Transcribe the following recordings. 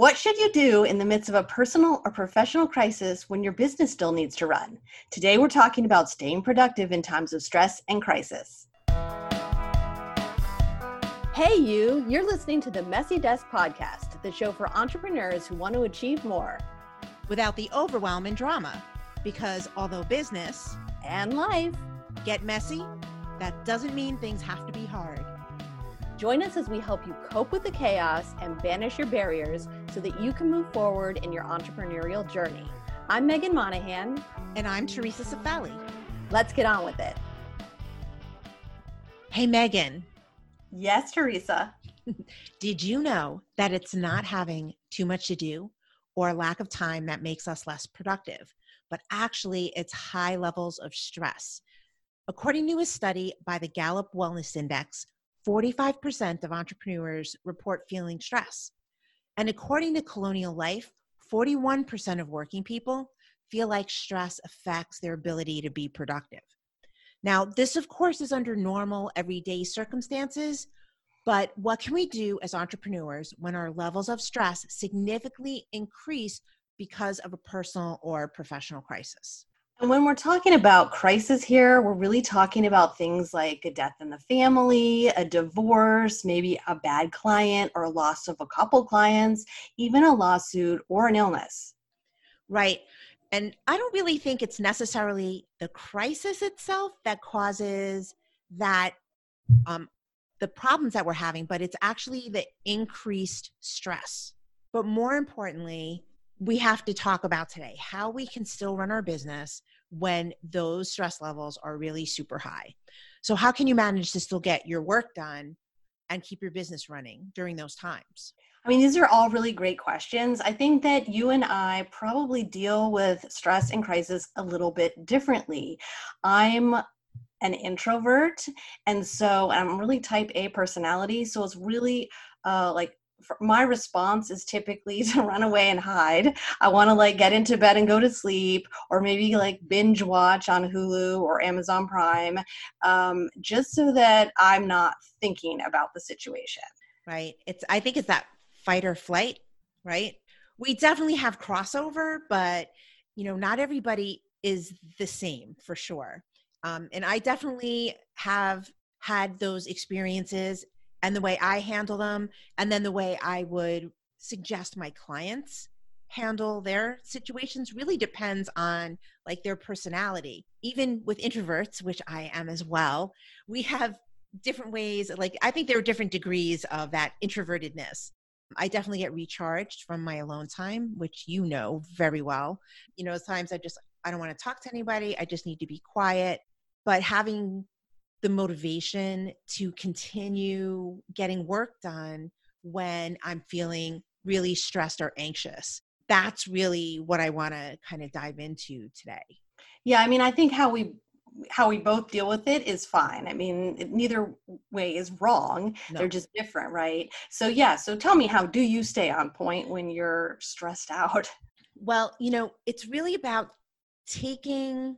What should you do in the midst of a personal or professional crisis when your business still needs to run? Today, we're talking about staying productive in times of stress and crisis. Hey, you, you're listening to the Messy Desk Podcast, the show for entrepreneurs who want to achieve more without the overwhelm and drama. Because although business and life get messy, that doesn't mean things have to be hard. Join us as we help you cope with the chaos and banish your barriers so that you can move forward in your entrepreneurial journey. I'm Meghan Monaghan. And I'm Theresa Cifali. Let's get on with it. Hey, Meghan. Yes, Theresa. Did you know that it's not having too much to do or lack of time that makes us less productive, but actually it's high levels of stress? According to a study by the Gallup Wellness Index, 45% of entrepreneurs report feeling stress. And according to Colonial Life, 41% of working people feel like stress affects their ability to be productive. Now, this, of course, is under normal everyday circumstances, but what can we do as entrepreneurs when our levels of stress significantly increase because of a personal or professional crisis? And when we're talking about crisis here, we're really talking about things like a death in the family, a divorce, maybe a bad client or a loss of a couple clients, even a lawsuit or an illness. Right. And I don't really think it's necessarily the crisis itself that causes that um, the problems that we're having, but it's actually the increased stress. But more importantly, we have to talk about today how we can still run our business when those stress levels are really super high. So, how can you manage to still get your work done and keep your business running during those times? I mean, these are all really great questions. I think that you and I probably deal with stress and crisis a little bit differently. I'm an introvert, and so I'm really type A personality. So it's really uh, like my response is typically to run away and hide. I want to like get into bed and go to sleep, or maybe like binge watch on Hulu or Amazon Prime, um, just so that I'm not thinking about the situation. Right. It's. I think it's that fight or flight. Right. We definitely have crossover, but you know, not everybody is the same for sure. Um, and I definitely have had those experiences and the way I handle them, and then the way I would suggest my clients handle their situations really depends on like their personality. Even with introverts, which I am as well, we have different ways like I think there are different degrees of that introvertedness. I definitely get recharged from my alone time, which you know very well. You know, times I just I don't want to talk to anybody. I just need to be quiet. But having the motivation to continue getting work done when I'm feeling really stressed or anxious. That's really what I want to kind of dive into today. Yeah, I mean, I think how we how we both deal with it is fine. I mean, neither way is wrong. No. They're just different, right? So yeah, so tell me how do you stay on point when you're stressed out? Well, you know, it's really about taking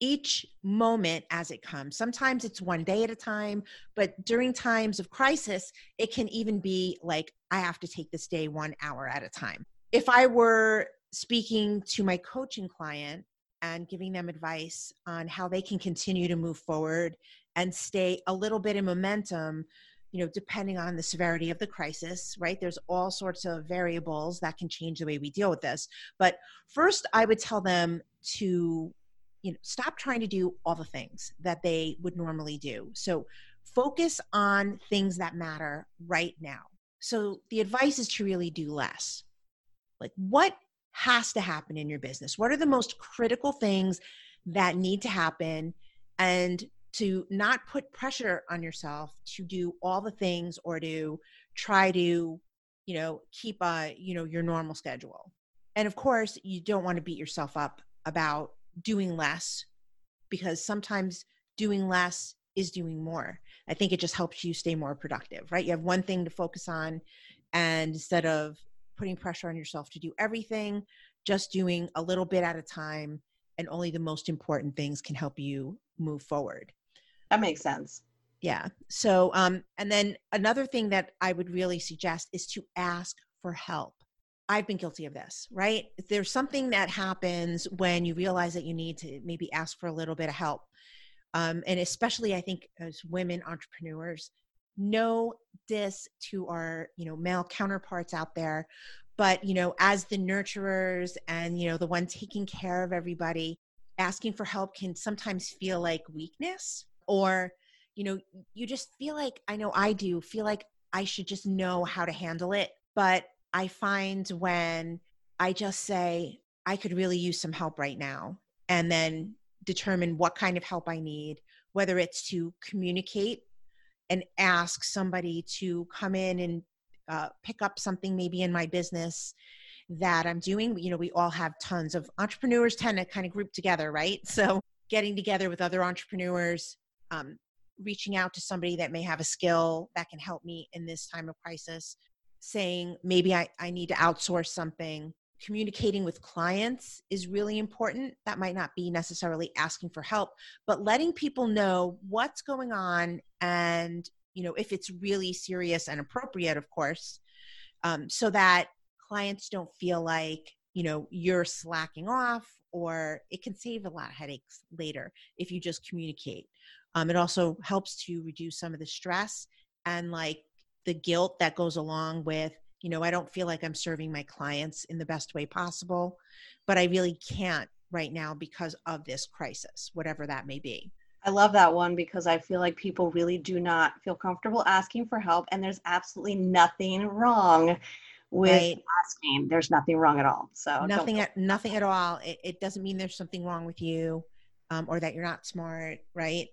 each moment as it comes. Sometimes it's one day at a time, but during times of crisis, it can even be like, I have to take this day one hour at a time. If I were speaking to my coaching client and giving them advice on how they can continue to move forward and stay a little bit in momentum, you know, depending on the severity of the crisis, right? There's all sorts of variables that can change the way we deal with this. But first, I would tell them to you know stop trying to do all the things that they would normally do. So focus on things that matter right now. So the advice is to really do less. Like what has to happen in your business? What are the most critical things that need to happen? And to not put pressure on yourself to do all the things or to try to you know keep a you know your normal schedule. And of course you don't want to beat yourself up about doing less because sometimes doing less is doing more. I think it just helps you stay more productive, right? You have one thing to focus on, and instead of putting pressure on yourself to do everything, just doing a little bit at a time, and only the most important things can help you move forward. That makes sense. Yeah. So, um, and then another thing that I would really suggest is to ask for help. I've been guilty of this, right? There's something that happens when you realize that you need to maybe ask for a little bit of help. Um, and especially, I think, as women entrepreneurs, know this to our you know male counterparts out there but you know as the nurturers and you know the one taking care of everybody asking for help can sometimes feel like weakness or you know you just feel like i know i do feel like i should just know how to handle it but i find when i just say i could really use some help right now and then determine what kind of help i need whether it's to communicate and ask somebody to come in and uh, pick up something maybe in my business that I'm doing. You know, we all have tons of entrepreneurs tend to kind of group together, right? So getting together with other entrepreneurs, um, reaching out to somebody that may have a skill that can help me in this time of crisis, saying maybe I, I need to outsource something. Communicating with clients is really important. That might not be necessarily asking for help, but letting people know what's going on and you know if it's really serious and appropriate of course um, so that clients don't feel like you know you're slacking off or it can save a lot of headaches later if you just communicate um, it also helps to reduce some of the stress and like the guilt that goes along with you know i don't feel like i'm serving my clients in the best way possible but i really can't right now because of this crisis whatever that may be I love that one because I feel like people really do not feel comfortable asking for help, and there's absolutely nothing wrong with right. asking. There's nothing wrong at all. So nothing, at, nothing at all. It, it, doesn't mean there's something wrong with you, um, or that you're not smart, right?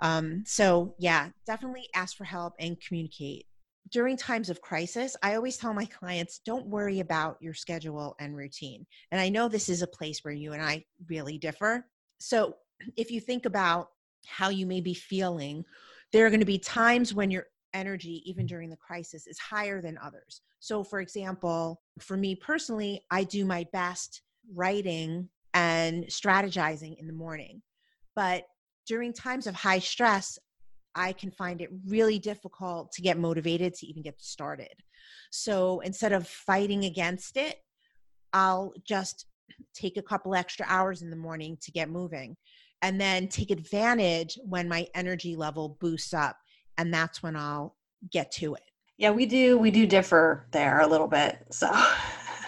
Um, so yeah, definitely ask for help and communicate. During times of crisis, I always tell my clients, don't worry about your schedule and routine. And I know this is a place where you and I really differ. So if you think about how you may be feeling, there are going to be times when your energy, even during the crisis, is higher than others. So, for example, for me personally, I do my best writing and strategizing in the morning. But during times of high stress, I can find it really difficult to get motivated to even get started. So instead of fighting against it, I'll just take a couple extra hours in the morning to get moving and then take advantage when my energy level boosts up and that's when I'll get to it. Yeah, we do we do differ there a little bit. So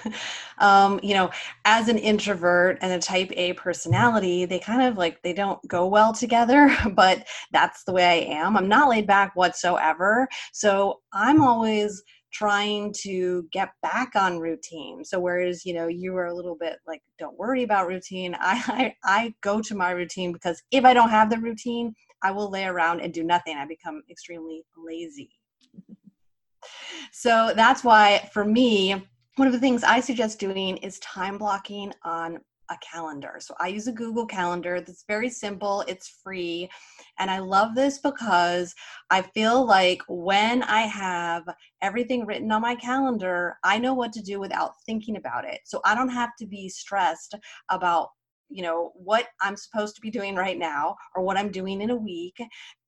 um, you know, as an introvert and a type A personality, they kind of like they don't go well together, but that's the way I am. I'm not laid back whatsoever. So I'm always trying to get back on routine so whereas you know you were a little bit like don't worry about routine I, I i go to my routine because if i don't have the routine i will lay around and do nothing i become extremely lazy so that's why for me one of the things i suggest doing is time blocking on a calendar. So I use a Google Calendar that's very simple, it's free. And I love this because I feel like when I have everything written on my calendar, I know what to do without thinking about it. So I don't have to be stressed about you know what i'm supposed to be doing right now or what i'm doing in a week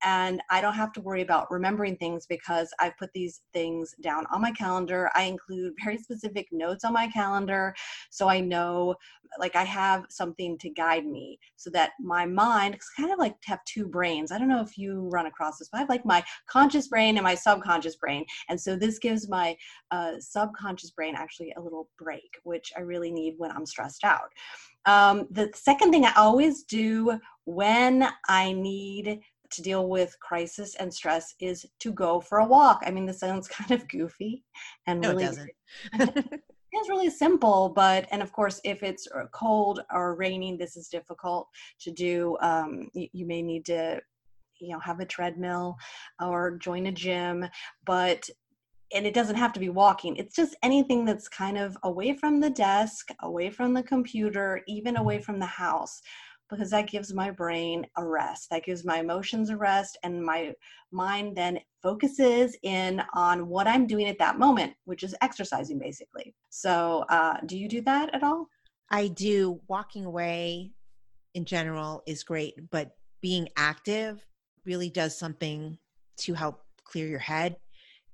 and i don't have to worry about remembering things because i've put these things down on my calendar. I include very specific notes on my calendar so i know like i have something to guide me so that my mind it's kind of like to have two brains. I don't know if you run across this but i have like my conscious brain and my subconscious brain and so this gives my uh, subconscious brain actually a little break which i really need when i'm stressed out um, the second thing I always do when I need to deal with crisis and stress is to go for a walk. I mean, this sounds kind of goofy and no, really. It doesn't. it's really simple, but and of course, if it's uh, cold or raining, this is difficult to do. Um, you, you may need to you know have a treadmill or join a gym but and it doesn't have to be walking. It's just anything that's kind of away from the desk away from the computer even away from the house because that gives my brain a rest. That gives my emotions a rest and my mind then focuses in on what i'm doing at that moment which is exercising basically. So uh, do you do that at all? I do. Walking away in general is great but being active really does something to help clear your head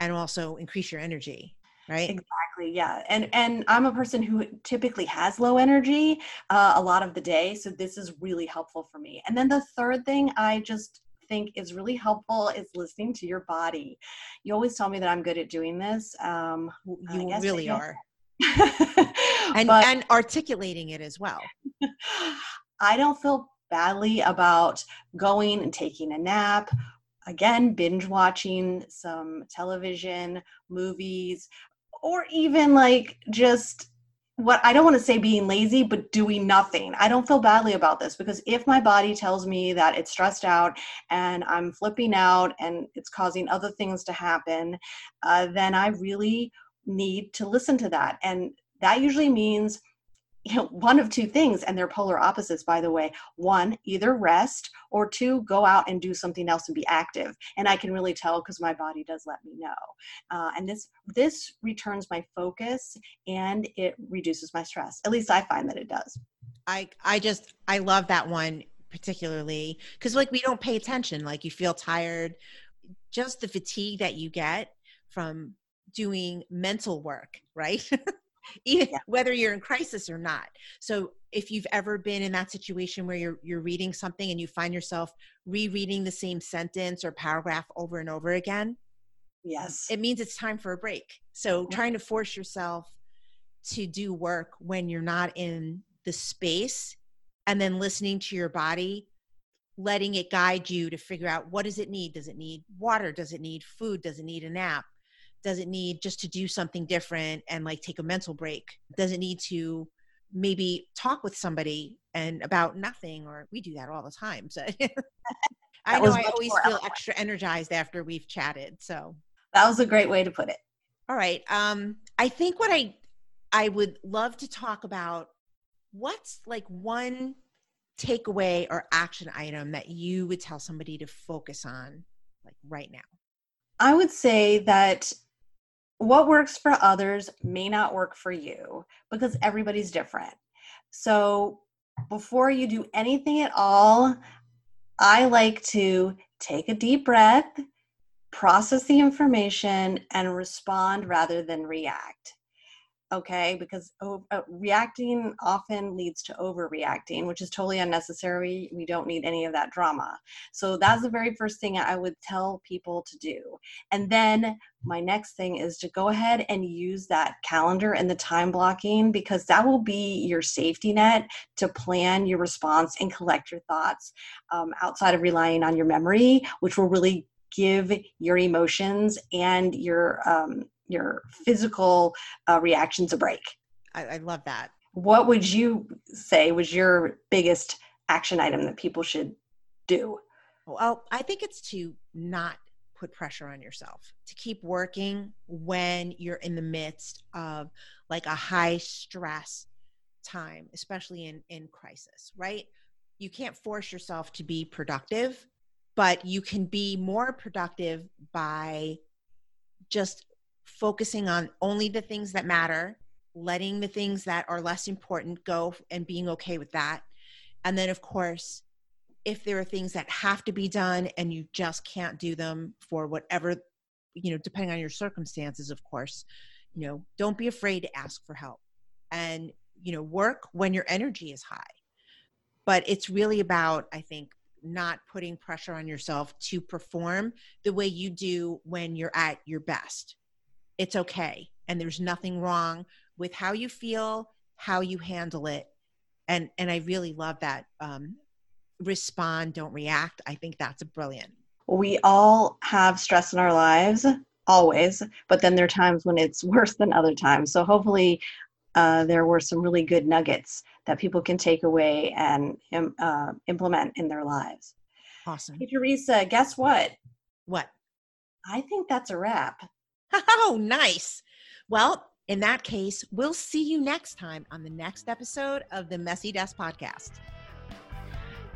and also increase your energy. right? Exactly yeah and and i'm a person who typically has low energy uh, a lot of the day so this is really helpful for me. And then the third thing i just think is really helpful is listening to your body. You always tell me that i'm good at doing this um, you really are. And but, and articulating it as well. I don't feel badly about going and taking a nap again binge watching some television movies or even like just what I don't want to say being lazy, but doing nothing. I don't feel badly about this because if my body tells me that it's stressed out and I'm flipping out and it's causing other things to happen, uh, then I really need to listen to that. And that usually means you know one of two things and they're polar opposites by the way. One either rest or two go out and do something else and be active. And i can really tell because my body does let me know. Uh, and this this returns my focus and it reduces my stress. At least i find that it does. I i just i love that one particularly because like we don't pay attention. Like you feel tired. Just the fatigue that you get from doing mental work right even yeah. whether you're in crisis or not. So if you've ever been in that situation where you're you're reading something and you find yourself rereading the same sentence or paragraph over and over again yes. it means it's time for a break. So trying to force yourself to do work when you're not in the space and then listening to your body letting it guide you to figure out what does it need? Does it need water? Does it need food? Does it need a nap does it need just to do something different and like take a mental break. Does it need to maybe talk with somebody and about nothing or we do that all the time so i know i always feel extra energized after we've chatted so. That was a great way to put it. All right um i think what i i would love to talk about what's like one takeaway or action item that you would tell somebody to focus on like right now? I would say that what works for others may not work for you because everybody's different. So before you do anything at all, I like to take a deep breath, process the information, and respond rather than react okay because uh, reacting often leads to overreacting which is totally unnecessary we don't need any of that drama. So that's the very first thing i would tell people to do. And then my next thing is to go ahead and use that calendar and the time blocking because that will be your safety net to plan your response and collect your thoughts um, outside of relying on your memory which will really give your emotions and your um, your physical uh, reactions a break. I, I love that. What would you say was your biggest action item that people should do? Well, I think it's to not put pressure on yourself, to keep working when you're in the midst of like a high stress time, especially in, in crisis, right? You can't force yourself to be productive, but you can be more productive by just focusing on only the things that matter, letting the things that are less important go and being okay with that. And then, of course, if there are things that have to be done and you just can't do them for whatever, you know, depending on your circumstances, of course, you know, don't be afraid to ask for help and, you know, work when your energy is high. But it's really about, I think, not putting pressure on yourself to perform the way you do when you're at your best it's okay. And there's nothing wrong with how you feel how you handle it. And and i really love that um respond don't react. I think that's brilliant. We all have stress in our lives always but then there are times when it's worse than other times. So hopefully uh, there were some really good nuggets that people can take away and uh, implement in their lives. Awesome. Hey theresa guess what? What? I think that's a wrap Oh, nice. Well, in that case, we'll see you next time on the next episode of the Messy Desk Podcast.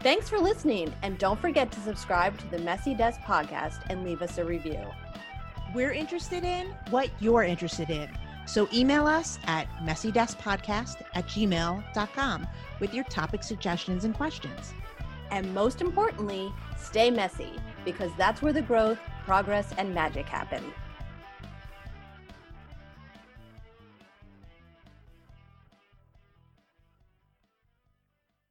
Thanks for listening, and don't forget to subscribe to the Messy Desk Podcast and leave us a review. We're interested in what you're interested in. So email us at messydeskpodcast at gmail.com with your topic suggestions and questions. And most importantly, stay messy because that's where the growth, progress, and magic happen.